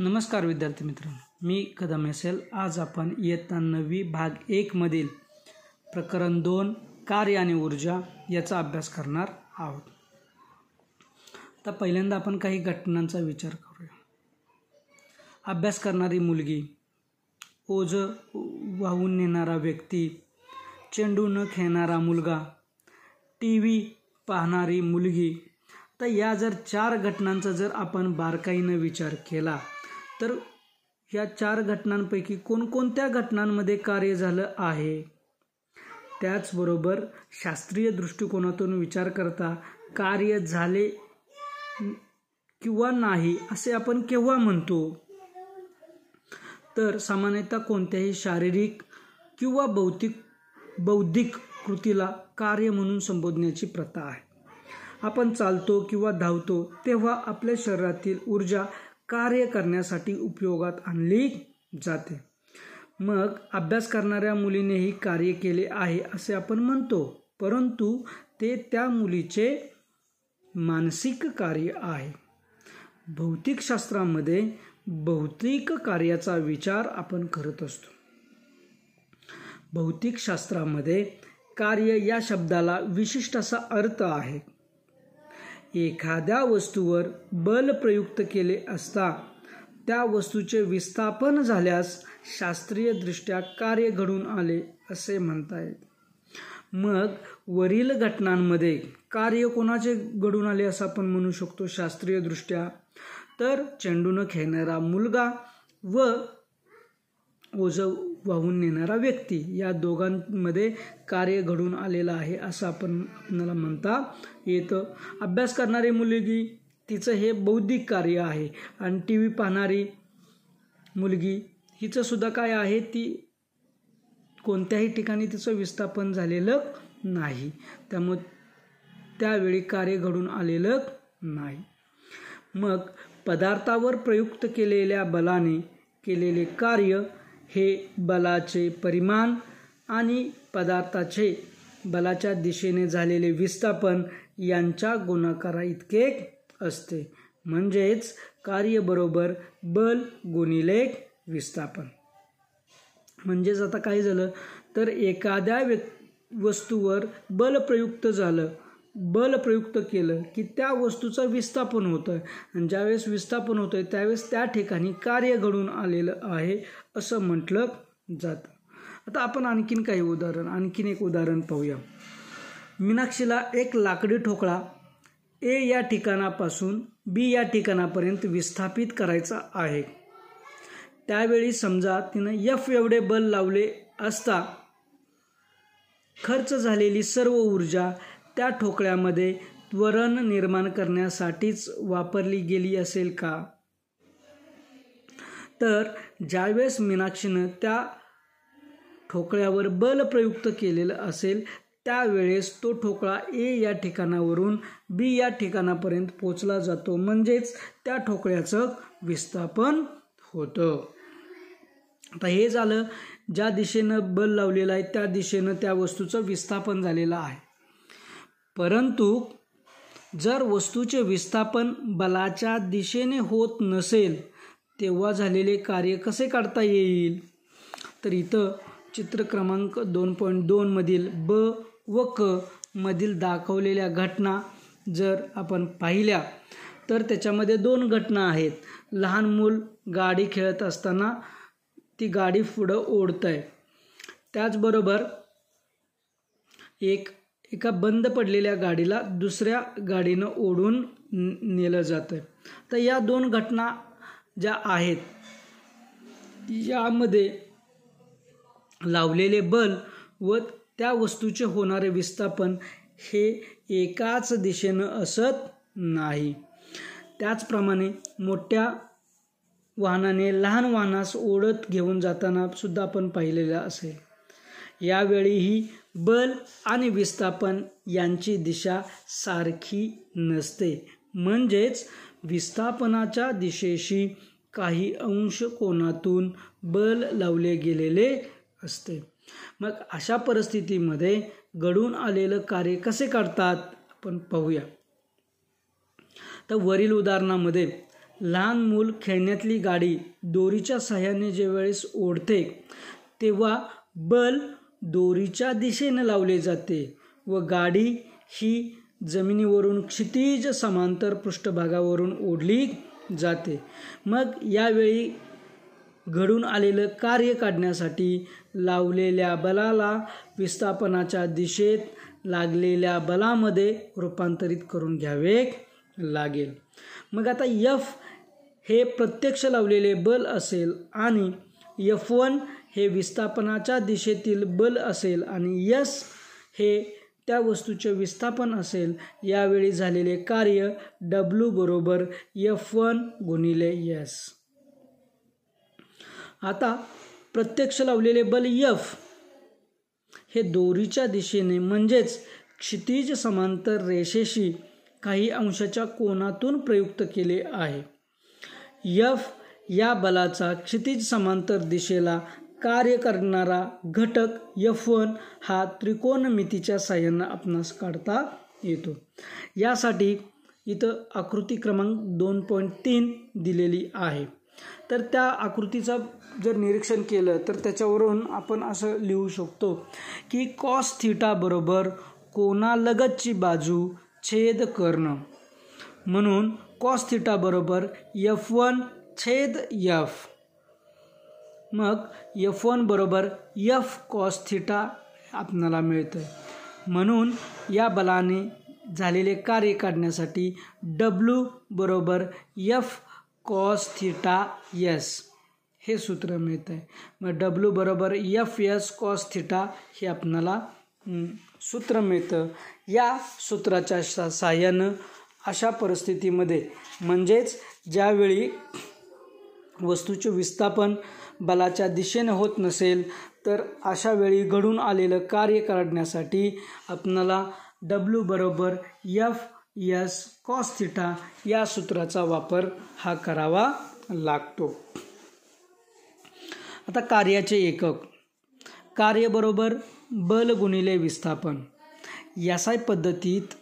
नमस्कार विद्यार्थी मित्रांनो. मी कदम एसेल आज आपण इयत्ता नववी भाग एकमधील प्रकरण दोन कार्य आणि ऊर्जा याचा अभ्यास करणार आहोत. आता पहिल्यांदा आपण काही घटनांचा विचार करूया. अभ्यास करणारी मुलगी ओझं वाहून नेणारा व्यक्ती चेंडू न खेळणारा मुलगा टी व्ही पाहणारी मुलगी तर या जर चार घटनांचा जर आपण बारकाईनं विचार केला तर या चार घटनांपैकी कोणकोणत्या घटनांमध्ये कार्य झालं आहे? त्याचबरोबर शास्त्रीय दृष्टिकोनातून विचार करता कार्य झाले किंवा नाही असे आपण केव्हा म्हणतो? तर सामान्यतः कोणत्याही शारीरिक किंवा भौतिक बौद्धिक कृतीला कार्य म्हणून संबोधण्याची प्रथा आहे. आपण चालतो किंवा धावतो तेव्हा आपल्या शरीरातील ऊर्जा कार्य करण्यासाठी उपयोगात आणली जाते. मग अभ्यास करणाऱ्या मुलीनेही कार्य केले आहे असे आपण म्हणतो परंतु ते त्या मुलीचे मानसिक कार्य आहे. भौतिकशास्त्रामध्ये भौतिक कार्याचा विचार आपण करत असतो. भौतिकशास्त्रामध्ये कार्य या शब्दाला विशिष्ट असा अर्थ आहे. एखाद्या वस्तूवर बल प्रयुक्त केले असता त्या वस्तूचे विस्थापन झाल्यास शास्त्रीयदृष्ट्या कार्य घडून आले असे म्हणता येत मग वरील घटनांमध्ये कार्य कोणाचे घडून आले असं आपण म्हणू शकतो शास्त्रीयदृष्ट्या? तर चेंडूनं खेळणारा मुलगा व ओझ वाहून नेणारा व्यक्ती या दोघांमध्ये कार्य घडून आलेलं आहे असं आपण आपल्याला म्हणता येतं. अभ्यास करणारी मुलगी तिचं हे बौद्धिक कार्य आहे आणि टी व्ही पाहणारी मुलगी हिचंसुद्धा काय आहे? ती कोणत्याही ठिकाणी तिचं विस्थापन झालेलं नाही. त्यामुळे त्यावेळी कार्य घडून आलेलं नाही. मग पदार्थावर प्रयुक्त केलेल्या बलाने केलेले कार्य हे बलाचे परिमाण आणि पदार्थाचे बलाच्या दिशेने झालेले विस्थापन यांच्या गुणाकारा इतके असते. म्हणजेच कार्यबरोबर बल गुणिले विस्थापन. म्हणजेच आता काय झालं? तर एखाद्या व्य वस्तूवर बल प्रयुक्त झालं बल प्रयुक्त केलं की त्या वस्तूचं विस्थापन होतं आणि ज्यावेळेस विस्थापन होतं त्यावेळेस त्या ठिकाणी कार्य घडून आलेलं आहे. असं म्हटलं जातं. आता आपण आणखीन काही उदाहरण आणखीन एक उदाहरण पाहूया. मीनाक्षीला एक लाकडी ठोकळा ए या ठिकाणापासून बी या ठिकाणापर्यंत विस्थापित करायचा आहे. त्यावेळी समजा तिनं यफ एवढे बल लावले असता खर्च झालेली सर्व ऊर्जा त्या ठोकळ्यामध्ये त्वरण निर्माण करण्यासाठीच वापरली गेली असेल का? तर ज्यावेळेस मीनाक्षीनं त्या ठोकळ्यावर बल प्रयुक्त केलेलं असेल त्यावेळेस तो ठोकळा ए या ठिकाणावरून बी या ठिकाणापर्यंत पोचला जातो. म्हणजेच त्या ठोकळ्याचं विस्थापन होतं. आता हे झालं ज्या दिशेनं बल लावलेलं आहे त्या दिशेनं त्या वस्तूचं विस्थापन झालेलं आहे. परंतु जर वस्तूचे विस्थापन बलाच्या दिशेने होत नसेल तेव्हा झालेले कार्य कसे काढता येईल? तर इथं चित्र क्रमांक दोन पॉईंट दोनमधील ब व क मधील दाखवलेल्या घटना जर आपण पाहिल्या तर त्याच्यामध्ये दोन घटना आहेत. लहान मूल गाडी खेळत असताना ती गाडी पुढं ओढत आहे त्याचबरोबर एक एका बंद पडलेल्या गाडीला दुसऱ्या गाडीनं ओढून नेलं जातं तर या दोन घटना ज्या आहेत यामध्ये लावलेले बल व त्या वस्तूचे होणारे विस्थापन हे एकाच दिशेनं असत नाही. त्याचप्रमाणे मोठ्या वाहनाने लहान वाहनास ओढत घेऊन जाताना सुद्धा आपण पाहिलेलं असेल. यावेळीही बल आणि विस्थापन यांची दिशा सारखी नसते. म्हणजेच विस्थापनाच्या दिशेशी काही अंश कोणातून बल लावले गेलेले असते. मग अशा परिस्थितीमध्ये घडून आलेलं कार्य कसे काढतात आपण पाहूया. तर वरील उदाहरणामध्ये लहान मूल खेळण्यातली गाडी दोरीच्या सहाय्याने जे वेळेस ओढते तेव्हा बल दोरीच्या दिशेने लावले जाते व गाडी ही जमिनीवरून क्षितिज समांतर पृष्ठभागावरून ओढली जाते. मग यावेळी घडून आलेलं कार्य काढण्यासाठी लावलेल्या बलाला विस्थापनाच्या दिशेत लागलेल्या बलामध्ये रूपांतरित करून घ्यावे लागेल. मग आता यफ हे प्रत्यक्ष लावलेले बल असेल आणि यफ वन हे विस्थापनाच्या दिशेतील बल असेल आणि यस हे त्या वस्तूचे विस्थापन असेल यावेळी झालेले कार्य डब्ल्यू बरोबर एफ वन गुणिले यस आता प्रत्यक्ष लावलेले बल यफ हे दोरीच्या दिशेने म्हणजेच क्षितिज समांतर रेषेशी काही अंशाच्या कोनातून प्रयुक्त केले आहे. यफ या बलाचा क्षितिज समांतर दिशेला कार्य करणारा घटक यफ वन हा त्रिकोणमितीच्या साह्यानं आपणास काढता येतो. यासाठी इथं आकृती क्रमांक दोन पॉईंट तीन दिलेली आहे. तर त्या आकृतीचा जर निरीक्षण केलं तर त्याच्यावरून आपण असं लिहू शकतो की कॉस थिटा बरोबर कोणालगतची बाजू छेद करणं. म्हणून कॉस थिटा बरोबर यफ वन छेद यफ मग एफ वन बरोबर यफ कॉस थिटा आपणाला मिळतं म्हणून या बलाने झालेले कार्य काढण्यासाठी डब्ल्यू बरोबर यफ कॉस थिटा यस हे सूत्र मिळतं आहे मग डब्ल्यू बरोबर यफ यस कॉस थिटा हे आपणाला सूत्र मिळतं. या सूत्राच्या सा साह्यानं अशा परिस्थितीमध्ये म्हणजेच ज्यावेळी वस्तूचे विस्थापन बलाच्या दिशेने होत नसेल तर अशा वेळी घडून आलेलं कार्य काढण्यासाठी आपणाला डब्ल्यू बरोबर यफ यस कॉस थिटा या सूत्राचा वापर हा करावा लागतो. आता कार्याचे एकक. कार्य बरोबर बल गुणिले विस्थापन. यासाय पद्धतीत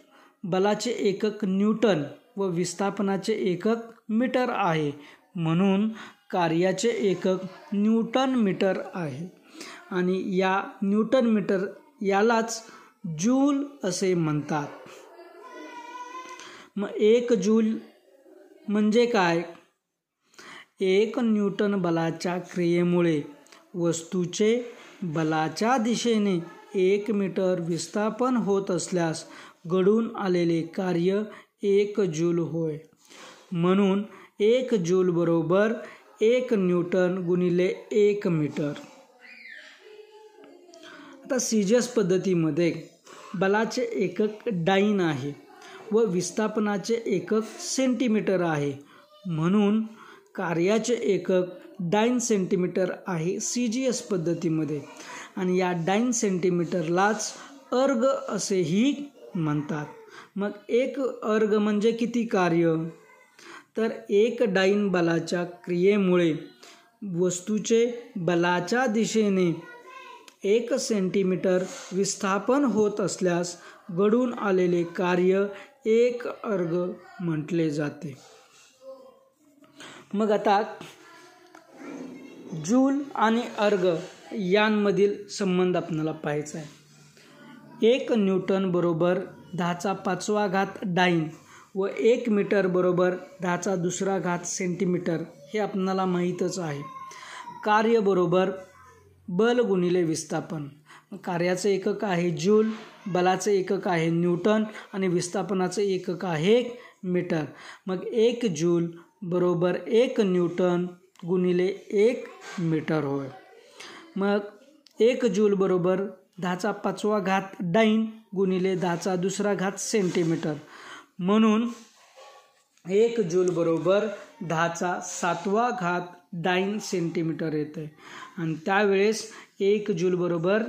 बलाचे एकक न्यूटन व विस्थापनाचे एकक मीटर आहे. म्हणून कार्याचे एकक न्यूटन मीटर आहे. आणि या न्यूटन मीटर यालाच जूल असे म्हणतात. मग एक जूल म्हणजे काय? एक न्यूटन बलाच्या क्रियेमुळे वस्तूचे बलाच्या दिशेने एक मीटर विस्थापन होत असल्यास घडून आलेले कार्य एक जूल होय. म्हणून एक जूल बरोबर एक न्यूटन गुणिले एक मीटर. आता सीजस पद्धतीमध्ये बलाचे एकक डाईन आहे व विस्थापनाचे एकक सेंटीमीटर आहे. म्हणून कार्याचे एकक डाईन सेंटीमीटर आहे सी जी एस पद्धतीमध्ये आणि या डाईन सेंटीमीटरलाच अर्ग असेही म्हणतात. मग एक अर्ग म्हणजे किती कार्य? तर एक डाईन बलाच्या क्रियेमुळे वस्तूचे बलाच्या दिशेने एक सेंटीमीटर विस्थापन होत असल्यास घडून आलेले कार्य एक अर्ग म्हटले जाते. मग आता जूल आणि अर्ग यांमधील संबंध आपल्याला पाहायचा आहे. एक न्यूटन बरोबर दहाचा पाचवा घात डाईन व एक मीटर बरोबर दहाचा दुसरा घात सेंटीमीटर हे आपणाला माहीतच आहे. कार्य बरोबर बल गुणिले विस्थापन. कार्याचं एकक आहे जूल बलाचं एकक आहे न्यूटन आणि विस्थापनाचं एकक आहे मीटर. मग एक जूल बरोबर एक न्यूटन गुणिले एक मीटर होय. मग एक जूल बरोबर दहाचा पाचवा घात डाईन गुणिले दहाचा दुसरा घात सेंटीमीटर. म्हणून एक जूल बरोबर दहाचा सातवा घात डाईन सेंटीमीटर येते आणि त्यावेळेस एक जूल बरोबर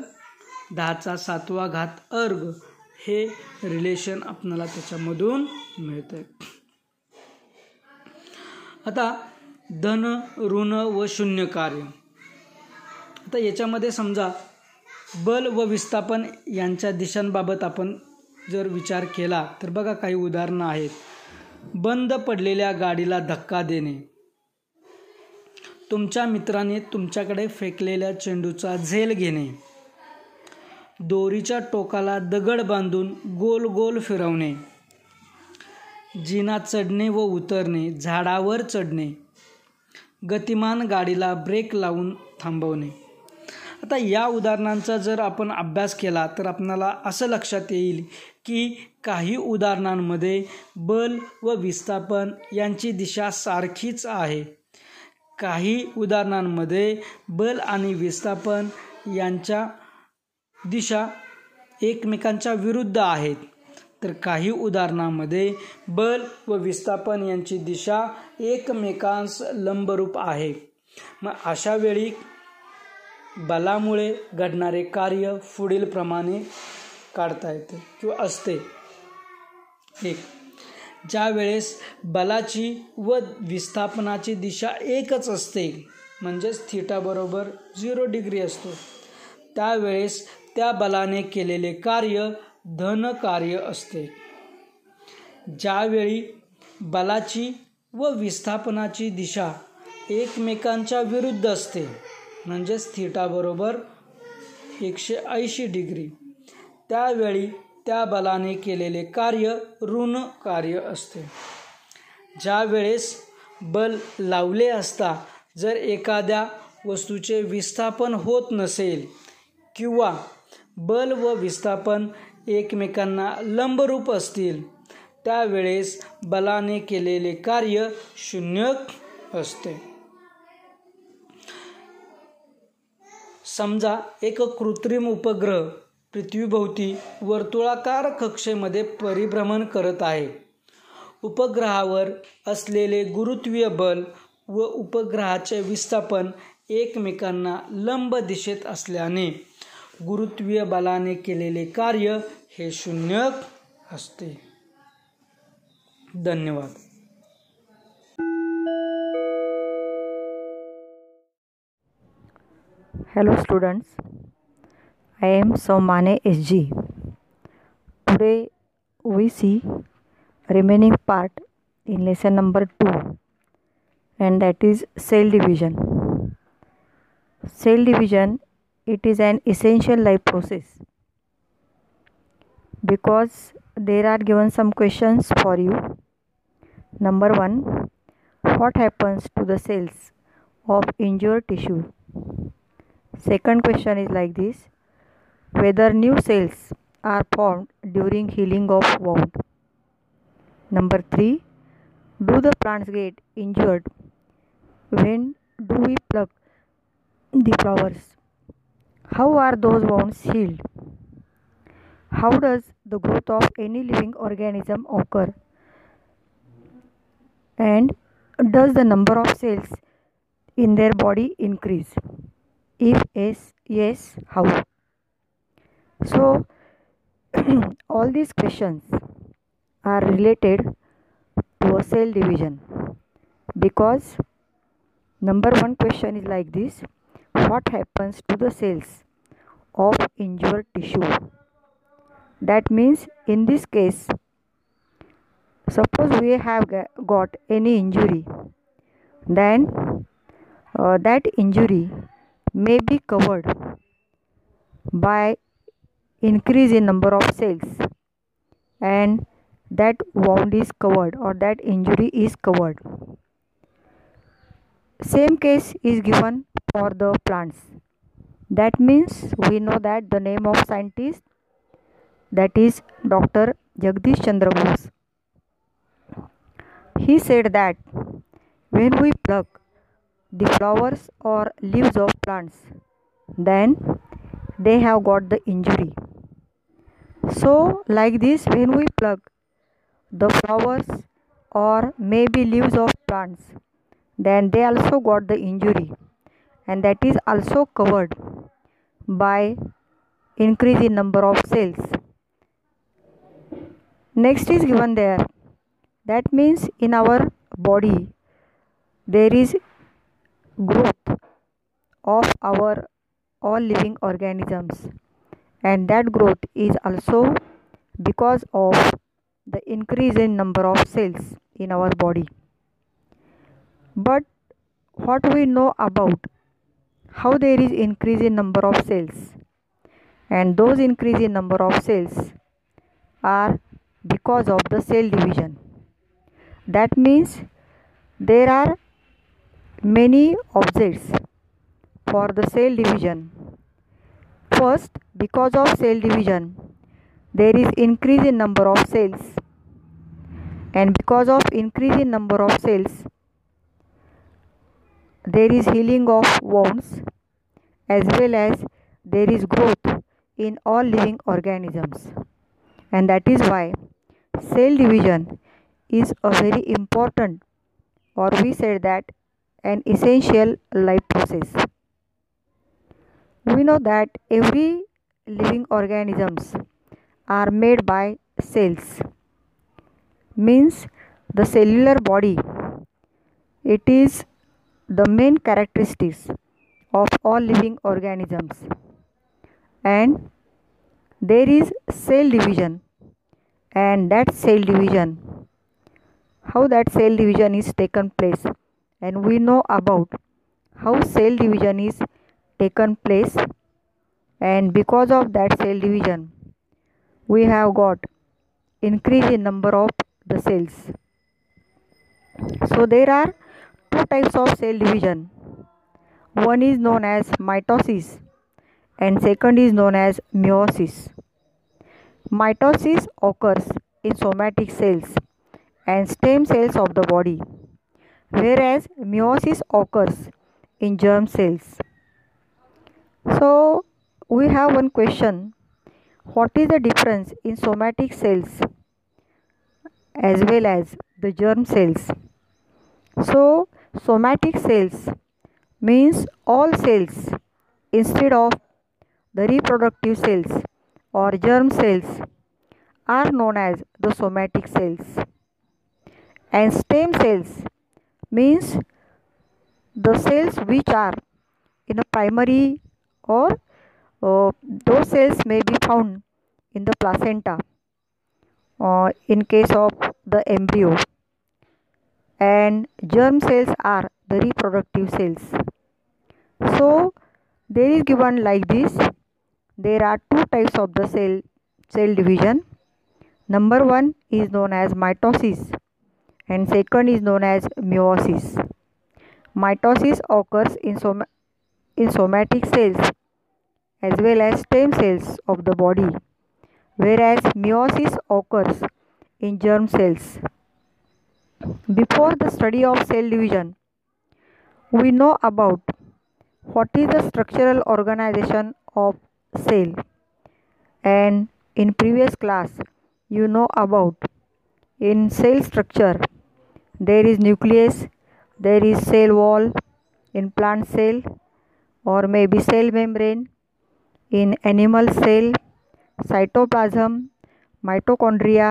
दहाचा सातवा घात अर्ग हे रिलेशन आपणाला त्याच्यामधून मिळतं आता धन ऋण व शून्य कार्य. आता याच्यामध्ये समजा बल व विस्थापन यांच्या दिशांबाबत आपण जर विचार केला तर बघा काही उदाहरणं आहेत. बंद पडलेल्या गाडीला धक्का देणे. तुमच्या मित्राने तुमच्याकडे फेकलेल्या चेंडूचा झेल घेणे. दोरीच्या टोकाला दगड बांधून गोल गोल फिरवणे. जिना चढणे व उतरणे झाडावर चढणे. गतिमान गाडीला ब्रेक लावून थांबवणे. आता या उदाहरणांचा जर आपण अभ्यास केला तर आपणाला असं लक्षात येईल की काही उदाहरणांमध्ये बल व विस्थापन यांची दिशा सारखीच आहे. काही उदाहरणांमध्ये बल आणि विस्थापन यांच्या दिशा एकमेकांच्या विरुद्ध आहेत. तर काही उदाहरणांमध्ये बल व विस्थापन यांची दिशा एकमेकांस लंबरूप आहे. मग अशा वेळी बलामुळे घडणारे कार्य पुढीलप्रमाणे काढता येते किंवा असते. एक ज्या वेळेस बलाची व विस्थापनाची दिशा एकच असते म्हणजेच थिटाबरोबर झिरो डिग्री असतो त्यावेळेस त्या बलाने केलेले कार्य धन कार्य असते. ज्यावेळी बलाची व विस्थापनाची दिशा एकमेकांच्या विरुद्ध असते म्हणजेच थिटाबरोबर एकशे ऐंशी डिग्री. त्यावेळी त्या बलाने केलेले कार्य ऋण कार्य असते. ज्या वेळेस बल लावले असता जर एखाद्या वस्तूचे विस्थापन होत नसेल किंवा बल व विस्थापन एकमेकांना लंबरूप असतील त्यावेळेस बलाने केलेले कार्य शून्य असते. समजा एक कृत्रिम उपग्रह पृथ्वीभोवती वर्तुळाकार कक्षेमध्ये परिभ्रमण करत आहे. उपग्रहावर असलेले गुरुत्वीय बल व उपग्रहाचे विस्थापन एकमेकांना लंब दिशेत असल्याने गुरुत्वीय बलाने केलेले कार्य हे शून्य असते. धन्यवाद. Hello students, I am Somane SG. Today we see remaining part in lesson number 2 and that is cell division. Cell division it is an essential life process because there are given some questions for you. Number 1 what happens to the cells of injured tissue? Second question is like this whether new cells are formed during healing of wound. Number 3 do the plants get injured when do we pluck the flowers? How are those wounds healed? How does the growth of any living organism occur? And does the number of cells in their body increase? If yes, yes, how? So, all these questions are related to a cell division because number one question is like this what happens to the cells of injured tissue that means in this case suppose we have got any injury then uh, that injury may be covered by increase in number of cells and that wound is covered or that injury is covered. Same case is given for the plants. That means we know that the name of scientist that is dr jagdish chandra bose. He said that when we pluck the flowers or leaves of plants then they have got the injury. So like this when we pluck the flowers or maybe leaves of plants then they also got the injury and that is also covered by increase in number of cells. Next is given there. That means in our body there is growth of our all living organisms. And that growth is also because of the increase in number of cells in our body. But what we know about how there is increase in number of cells and those increase in number of cells are because of the cell division. That means there are many objects for the cell division. First because of cell division there is increase in number of cells. And because of increase in number of cells there is healing of wounds as well as there is growth in all living organisms. And that is why cell division is a very important or we said that an essential life process. We know that every living organisms are made by cells means the cellular body. It is the main characteristics of all living organisms. And there is cell division and that cell division how that cell division is taken place and we know about how cell division is taken place. And because of that cell division we have got increase in number of the cells. So there are two types of cell division. One is known as mitosis and second is known as meiosis. Mitosis occurs in somatic cells and stem cells of the body whereas meiosis occurs in germ cells. So we have one question. What is the difference in somatic cells as well as the germ cells? So somatic cells means all cells instead of the reproductive cells or germ cells are known as the somatic cells. And stem cells means the cells which are in a primary or uh, those cells may be found in the placenta uh, in case of the embryo. And germ cells are the reproductive cells. So there is given like this. There are two types of the cell cell division. Number one is known as mitosis and second is known as meiosis. Mitosis occurs in som in somatic cells as well as stem cells of the body whereas meiosis occurs in germ cells. Before the study of cell division, we know about what is the structural organization of cell. And in previous class you know about in cell structure there is nucleus there is cell wall in plant cell or maybe cell membrane in animal cell cytoplasm mitochondria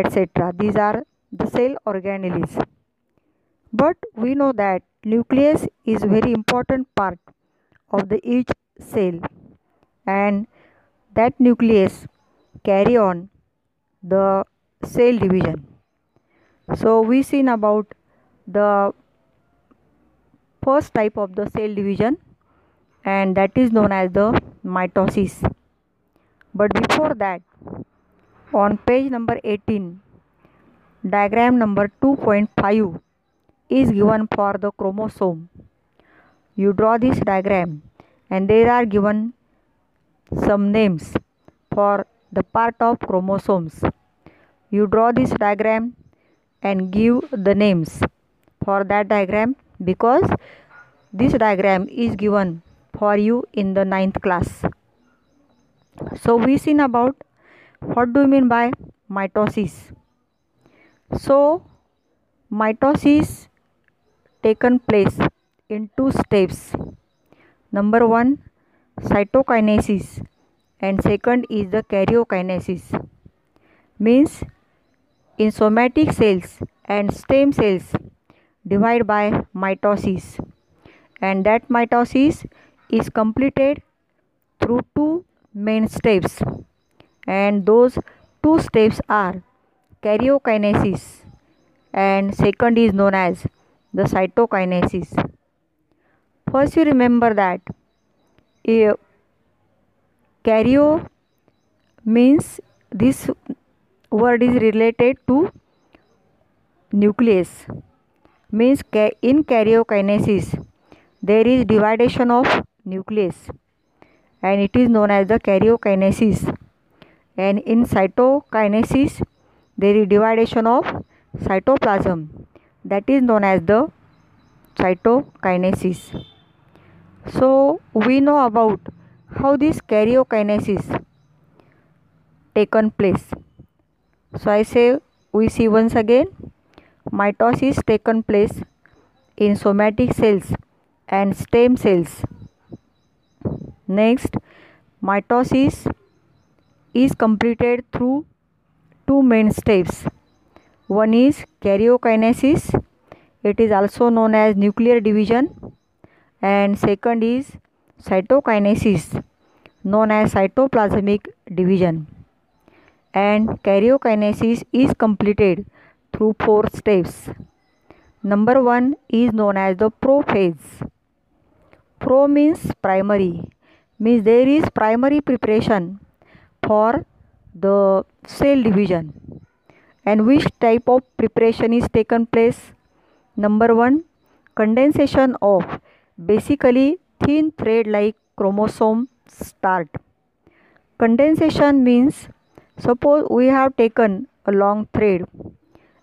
etc these are the cell organelles. But we know that nucleus is very important part of the each cell and that nucleus carry on the cell division. So we seen about the first type of the cell division and that is known as the mitosis. But before that on page number 18 Diagram number 2.5 is given for the chromosome. You draw this diagram and there are given some names for the part of chromosomes. You draw this diagram and give the names for that diagram because this diagram is given for you in the ninth class. So we seen about what do you mean by mitosis So, mitosis taken place in two steps. Number one, cytokinesis, and second is the karyokinesis. Means in somatic cells and stem cells divide by mitosis, and that mitosis is completed through two main steps, and those two steps are karyokinesis and second is known as the cytokinesis. First you remember that eh, karyo means this word is related to nucleus means in karyokinesis there is dividation of nucleus and it is known as the karyokinesis. And in cytokinesis there is dividation of cytoplasm that is known as the cytokinesis. So we know about how this karyokinesis taken place so i say we see once again mitosis taken place in somatic cells and stem cells next mitosis is completed through two main steps. One is karyokinesis, it is also known as nuclear division, and second is cytokinesis, known as cytoplasmic division. And karyokinesis is completed through four steps. Number one is known as the prophase. Pro means primary, means there is primary preparation for the cell division and which type of preparation is taken place number 1 condensation of basically thin thread like chromosome start condensation means suppose we have taken a long thread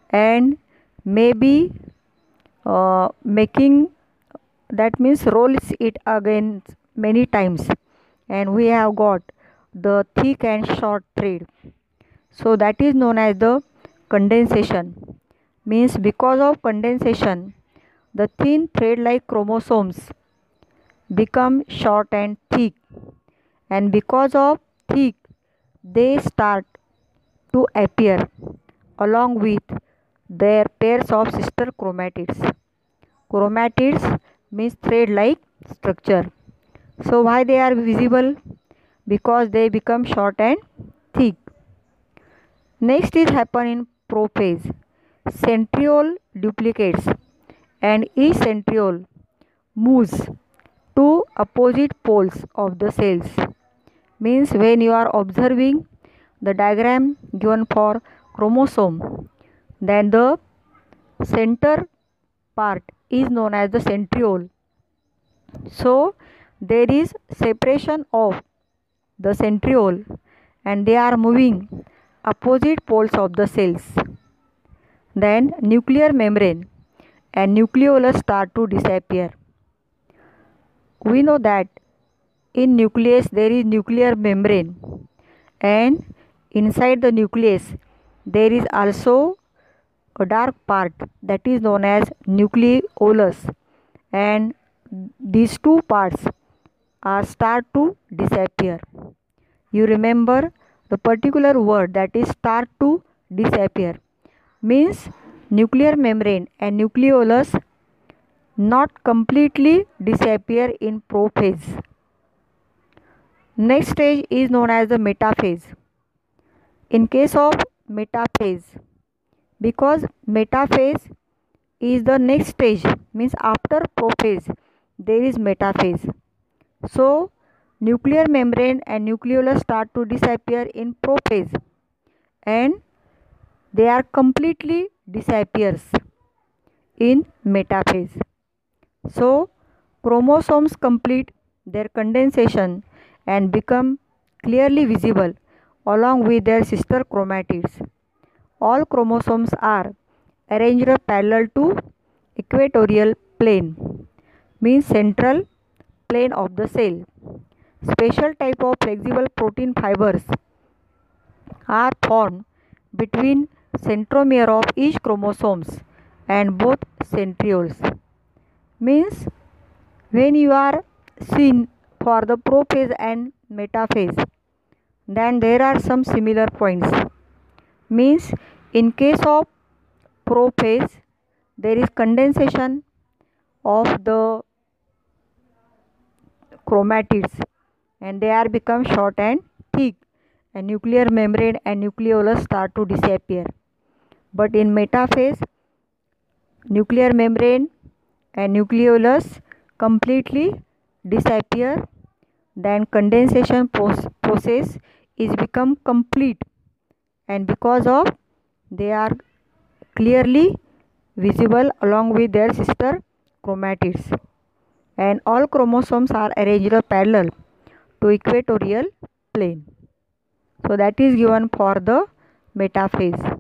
and maybe uh, making that means rolls it again many times and we have got the thick and short thread. So that is known as the condensation. Means because of condensation the thin thread like chromosomes become short and thick. And because of thick they start to appear along with their pairs of sister chromatids chromatids means thread like structure so why they are visible because they become short and thick. Next is happen in prophase. Centriole duplicates and each centriole moves to opposite poles of the cells. Means when you are observing the diagram given for chromosome then the center part is known as the centriole. So there is separation of the centriole and they are moving opposite poles of the cells. Then nuclear membrane and nucleolus start to disappear. We know that in nucleus there is nuclear membrane and inside the nucleus there is also a dark part that is known as nucleolus and these two parts are start to disappear. You remember the particular word that is start to disappear means nuclear membrane and nucleolus not completely disappear in prophase. Next stage is known as the metaphase. In case of metaphase, because metaphase is the next stage means after prophase there is metaphase so, nuclear membrane and nucleolus start to disappear in prophase and they are completely disappears in metaphase. So, chromosomes complete their condensation and become clearly visible along with their sister chromatids. All chromosomes are arranged parallel to equatorial plane means central plane of the cell. Special type of flexible protein fibers are formed between centromere of each chromosomes and both centrioles means when you are seen for the prophase and metaphase. Then there are some similar points. Means in case of prophase there is condensation of the chromatids and they are become short and thick and nuclear membrane and nucleolus start to disappear. But in metaphase nuclear membrane and nucleolus completely disappear then condensation process is become complete. And because of they are clearly visible along with their sister chromatids. And all chromosomes are arranged parallel to equatorial plane. So that is given for the metaphase